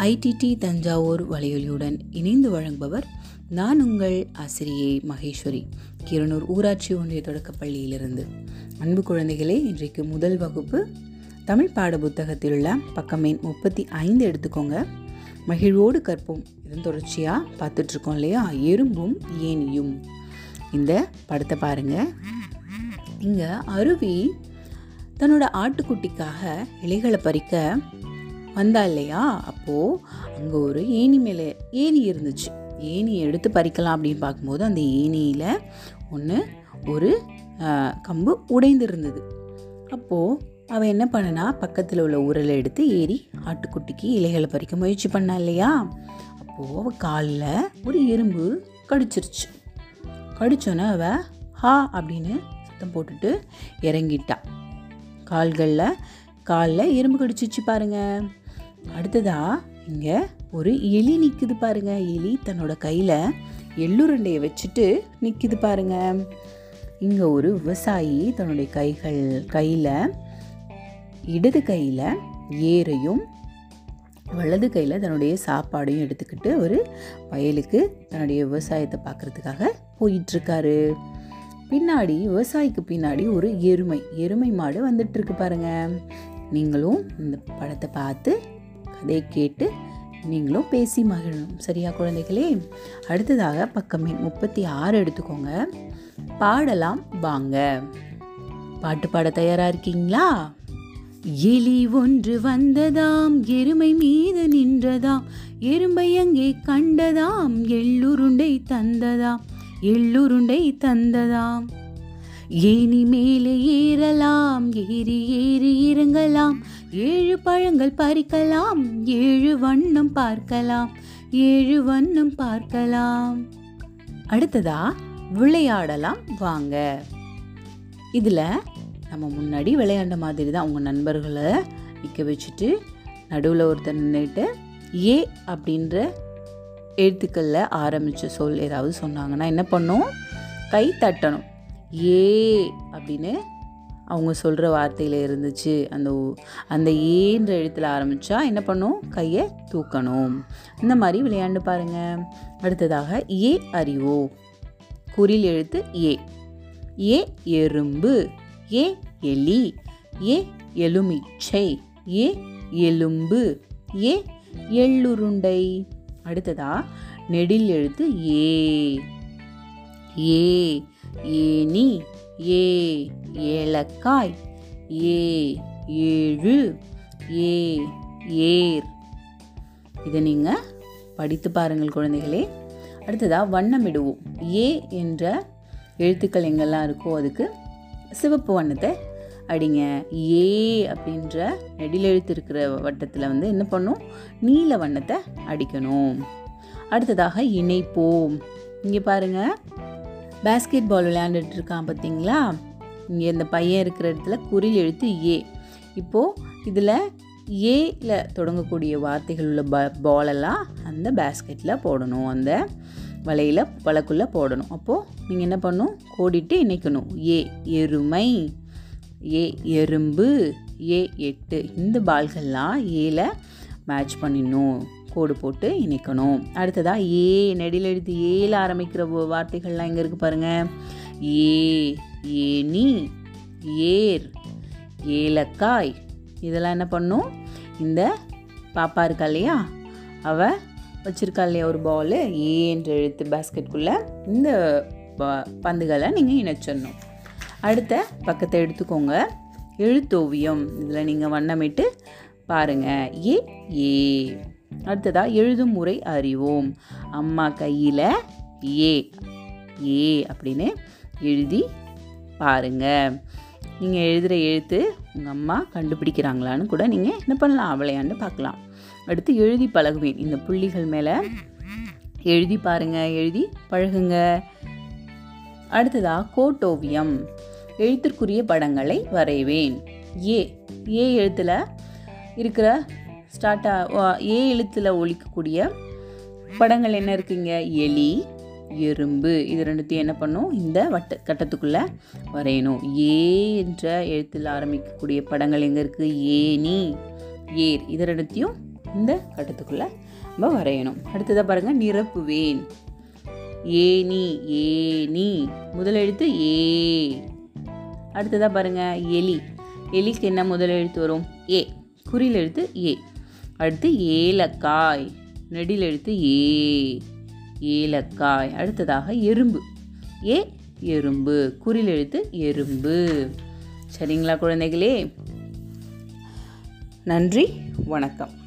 IDD Thanjavur வலையொலியுடன் இணைந்து வழங்குபவர் நான் உங்கள் ஆசிரியை மகேஸ்வரி. கிருணூர் ஊராட்சி ஒன்றிய தொடக்கப் பள்ளியிலிருந்து. அன்பு குழந்தைகளே இன்றைக்கு முதல் வகுப்பு. தமிழ் பாட புத்தகத்தில் உள்ள பக்கமேன் முப்பத்தி ஐந்து எடுத்துக்கோங்க. மகிழ்வோடு கற்போம். இதன் தொடர்ச்சியாக பார்த்துட்ருக்கோம் இல்லையா? எறும்பும் ஏனியும் இந்த படத்தை பாருங்கள் இங்கே அருவி தன்னோட ஆட்டுக்குட்டிக்காக இலைகளை பறிக்க வந்தா இல்லையா? அப்போது அங்கே ஒரு ஏணி மேலே ஏணி இருந்துச்சு. ஏணி எடுத்து பறிக்கலாம் அப்படின்னு பார்க்கும்போது அந்த ஏணியில் ஒன்று ஒரு கம்பு உடைந்து இருந்தது அப்போது அவன் என்ன பண்ணனா பக்கத்தில் உள்ள உரலை எடுத்து ஏறி ஆட்டுக்குட்டிக்கு இலைகளை பறிக்க முயற்சி பண்ணா இல்லையா? அப்போது அவள் காலில் ஒரு எறும்பு கடிச்சிருச்சு. கடிச்சோன்னே அவள் ஹா அப்படின்னு சத்தம் போட்டுட்டு இறங்கிட்டா. கால்களில் காலில் எறும்பு கடிச்சிச்சு பாருங்க. அடுத்ததா இங்கே ஒரு எலி நிற்குது பாருங்க. எலி தன்னோட கையில் எள்ளுருண்டையை வச்சுட்டு நிற்குது பாருங்க. இங்கே ஒரு விவசாயி தன்னுடைய கைகள் கையில் இடது கையில் ஏரையும் வலது கையில் தன்னுடைய சாப்பாடையும் எடுத்துக்கிட்டு ஒரு வயலுக்கு தன்னுடைய விவசாயத்தை பார்க்குறதுக்காக போயிட்டுருக்காரு. பின்னாடி விவசாயிக்கு பின்னாடி ஒரு எருமை எருமை மாடு வந்துட்டுருக்கு பாருங்கள் நீங்களும் இந்த படத்தை பார்த்து கதையை கேட்டு நீங்களும் பேசி மகிழணும். சரியா குழந்தைகளே? அடுத்ததாக பக்கமே முப்பத்தி ஆறு எடுத்துக்கோங்க. பாடலாம் வாங்க. பாட்டு பாட தயாரா இருக்கீங்களா? எலி ஒன்று வந்ததாம் எருமை மீது நின்றதாம் எறும்பை அங்கே கண்டதாம் எள்ளுருண்டை தந்ததாம் எள்ளுருண்டை தந்ததாம். ஏனி மேலே ஏறலாம். ஏறி ஏறி இறங்கலாம். ஏழு பழங்கள் பறிக்கலாம். ஏழு வண்ணம் பார்க்கலாம். ஏழு வண்ணம் பார்க்கலாம். அடுத்ததா விளையாடலாம். வாங்க. இதில் நம்ம முன்னாடி விளையாண்ட மாதிரி தான் உங்கள் நண்பர்களை நிற்க வச்சுட்டு நடுவில் ஒருத்தர் நின்றுட்டு ஏ அப்படின்ற எழுத்துக்களில் ஆரம்பித்த சொல் ஏதாவது சொன்னாங்கன்னா என்ன பண்ணும்? கை தட்டணும். ஏ அப்படின்னு அவங்க சொல்கிற வார்த்தையில் இருந்துச்சு. அந்த அந்த ஏன்ற எழுத்தில் ஆரம்பித்தா என்ன பண்ணும்? கையை தூக்கணும். இந்த மாதிரி விளையாண்டு பாருங்கள் அடுத்ததாக ஏ அறிவோ. குறில் எழுத்து ஏ. ஏ எறும்பு. ஏ எலி. ஏ எலுமிச்சை. ஏ எலும்பு. ஏ எள்ளுருண்டை. அடுத்ததா நெடில் எழுத்து ஏ. ஏ ஏனி ஏ ஏலக்காய் ஏ ஏழு ஏ ஏர். இதை நீங்கள் படித்து பாருங்கள் குழந்தைகளே. அடுத்ததாக வண்ணமிடுவோம். ஏ என்ற எழுத்துக்கள் எங்கெல்லாம் இருக்கோ அதுக்கு சிவப்பு வண்ணத்தை அடிங்க. ஏ அப்படின்ற நெடில் எழுத்து இருக்கிற வட்டத்தில் வந்து என்ன பண்ணும்? நீல வண்ணத்தை அடிக்கணும். அடுத்ததாக இணைப்போம். இங்கே பாருங்க. பேஸ்கெட் பால் விளையாண்டுட்டு இருக்கான் பார்த்தீங்களா? இங்கே இந்த பையன் இருக்கிற இடத்துல குறில் எழுத்து ஏ. இப்போது இதில் ஏல தொடங்கக்கூடிய வார்த்தைகள் உள்ள ப பாலெல்லாம் அந்த பேஸ்கெட்டில் போடணும். அந்த வலையில் வழக்குள்ளே போடணும். அப்போது நீங்கள் என்ன பண்ணணும்? கோடிட்டு இணைக்கணும். ஏ எருமை ஏ எறும்பு ஏ எட்டு. இந்த பால்கள்லாம் ஏல மேட்ச் பண்ணிடணும். கோடு போட்டு இணைக்கணும். அடுத்ததாக ஏ நெடில் எழுத்து ஏல ஆரம்பிக்கிற வார்த்தைகள்லாம் எங்கே இருக்குது பாருங்கள் ஏ ஏனி ஏர் ஏலக்காய். இதெல்லாம் என்ன பண்ணும்? இந்த பாப்பா இருக்கா இல்லையா? அவ வச்சுருக்கா இல்லையா ஒரு பாலு ஏ என்ற எழுத்து பாஸ்கெட்குள்ளே இந்த ப- பந்துகளை நீங்கள் இணைச்சிடணும். அடுத்த பக்கத்தை எடுத்துக்கோங்க. எழுத்தோவியம். இதில் நீங்கள் வண்ணமிட்டு பாருங்கள் ஏ ஏ. அடுத்ததா எழுதும் முறை அறிவோம். அம்மா கையில் ஏ ஏ அப்படின்னு எழுதி பாருங்க. நீங்கள் எழுதுகிற எழுத்து உங்கள் அம்மா கண்டுபிடிக்கிறாங்களான்னு கூட நீங்கள் என்ன பண்ணலாம்? அவளையான்னு பார்க்கலாம். அடுத்து எழுதி பழகுவேன். இந்த புள்ளிகள் மேலே எழுதி பாருங்க. எழுதி பழகுங்க. அடுத்ததா கோட்டோவியம். எழுத்திற்குரிய படங்களை வரைவேன். ஏ ஏ எழுத்தில் இருக்கிற ஸ்டார்ட் ஏ எழுத்தில் ஒழிக்கக்கூடிய படங்கள் என்ன இருக்குங்க? எலி எறும்பு. இது ரெண்டுத்தையும் என்ன பண்ணும்? இந்த வட்ட கட்டத்துக்குள்ளே வரையணும். ஏ என்ற எழுத்தில் ஆரம்பிக்கக்கூடிய படங்கள் எங்கே இருக்குது ஏனி ஏர். இது ரெண்டுத்தையும் இந்த கட்டத்துக்குள்ளே நம்ம வரையணும். அடுத்ததாக பாருங்கள் நிரப்புவேன். ஏனி ஏனி முதல் எழுத்து ஏ. அடுத்ததாக பாருங்கள் எலி. எலிக்கு என்ன முதல் எழுத்து வரும்? ஏ. குறில் எழுத்து ஏ. அடுத்து ஏலக்காய் நெடில் எழுத்து ஏ ஏலக்காய் அடுத்ததாக எறும்பு. ஏ எறும்பு குறில் எழுத்து எறும்பு. சரிங்களா குழந்தைகளே? நன்றி வணக்கம்.